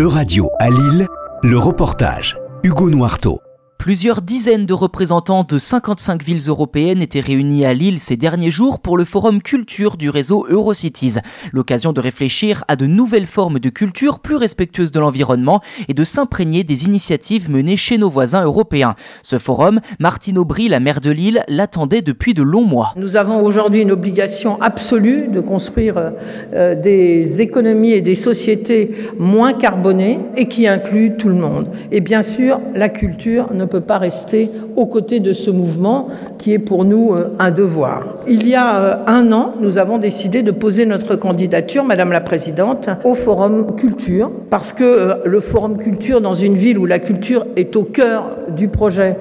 Euradio à Lille, le reportage. Hugo Noirteau. Plusieurs dizaines de représentants de 55 villes européennes étaient réunis à Lille ces derniers jours pour le forum culture du réseau Eurocities. L'occasion de réfléchir à de nouvelles formes de culture plus respectueuses de l'environnement et de s'imprégner des initiatives menées chez nos voisins européens. Ce forum, Martine Aubry, la maire de Lille, l'attendait depuis de longs mois. Nous avons aujourd'hui une obligation absolue de construire euh, des économies et des sociétés moins carbonées et qui incluent tout le monde. Et bien sûr, la culture ne peut pas rester aux côtés de ce mouvement qui est pour nous euh, un devoir. Il y a euh, un an, nous avons décidé de poser notre candidature, Madame la Présidente, au Forum Culture, parce que euh, le Forum Culture dans une ville où la culture est au cœur du projet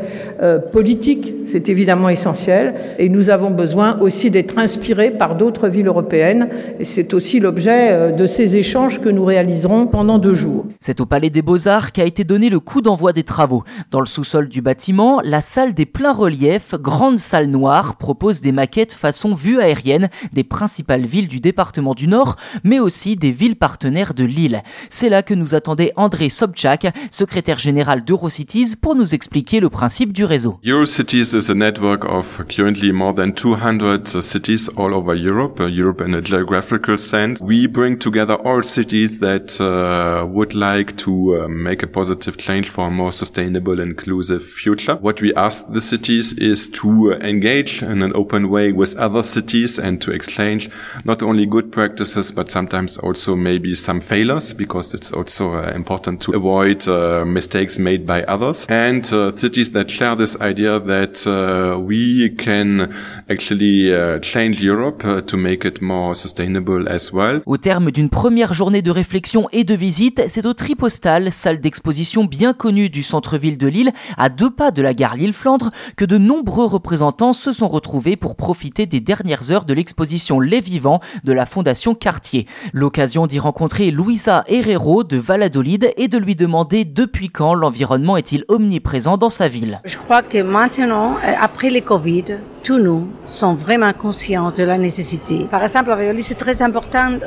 politique, c'est évidemment essentiel, et nous avons besoin aussi d'être inspirés par d'autres villes européennes, et c'est aussi l'objet de ces échanges que nous réaliserons pendant deux jours. C'est au Palais des Beaux-Arts qu'a été donné le coup d'envoi des travaux. Dans le sous-sol du bâtiment, la salle des pleins reliefs, grande salle noire, propose des maquettes façon vue aérienne des principales villes du département du Nord, mais aussi des villes partenaires de l'île. C'est là que nous attendait André Sobchak, secrétaire général d'Eurocities, pour nous expliquer le principe du réseau. Eurocities is a network of currently more than 200 cities all over Europe, uh, Europe in a geographical sense. We bring together all cities that uh, would like to uh, make a positive change for a more sustainable inclusive future. What we ask the cities is to engage in an open way with other cities and to exchange not only good practices, but sometimes also maybe some failures, because it's also uh, important to avoid uh, mistakes made by others. And uh, cities that share this idea that uh, we can actually change Europe to make it more sustainable as well. Au terme d'une première journée de réflexion et de visite, c'est au Tripostal, salle d'exposition bien connue du centre-ville de Lille, à deux pas de la gare Lille-Flandre, que de nombreux représentants se sont retrouvés pour profiter des dernières heures de l'exposition Les Vivants de la Fondation Cartier. L'occasion d'y rencontrer Luisa Herrero de Valladolid et de lui demander depuis quand l'environnement est-il omniprésent? Dans sa ville. Je crois que maintenant, euh, après les Covid, tous nous sommes vraiment conscients de la nécessité. Par exemple, Valladolid, c'est très important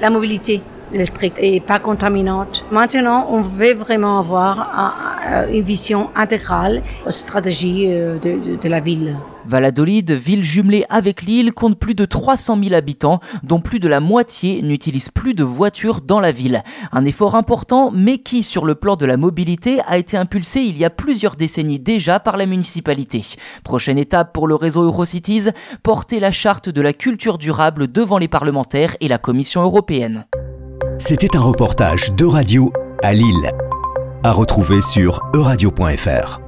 la mobilité électrique et pas contaminante. Maintenant, on veut vraiment avoir une vision intégrale, une stratégie euh, de, de, la ville. Valladolid, ville jumelée avec l'île, compte plus de 300 000 habitants, dont plus de la moitié n'utilise plus de voitures dans la ville. Un effort important, mais qui, sur le plan de la mobilité, a été impulsé il y a plusieurs décennies déjà par la municipalité. Prochaine étape pour le réseau Eurocities, porter la charte de la culture durable devant les parlementaires et la Commission européenne. C'était un reportage de radio à Lille. À retrouver sur euradio.fr.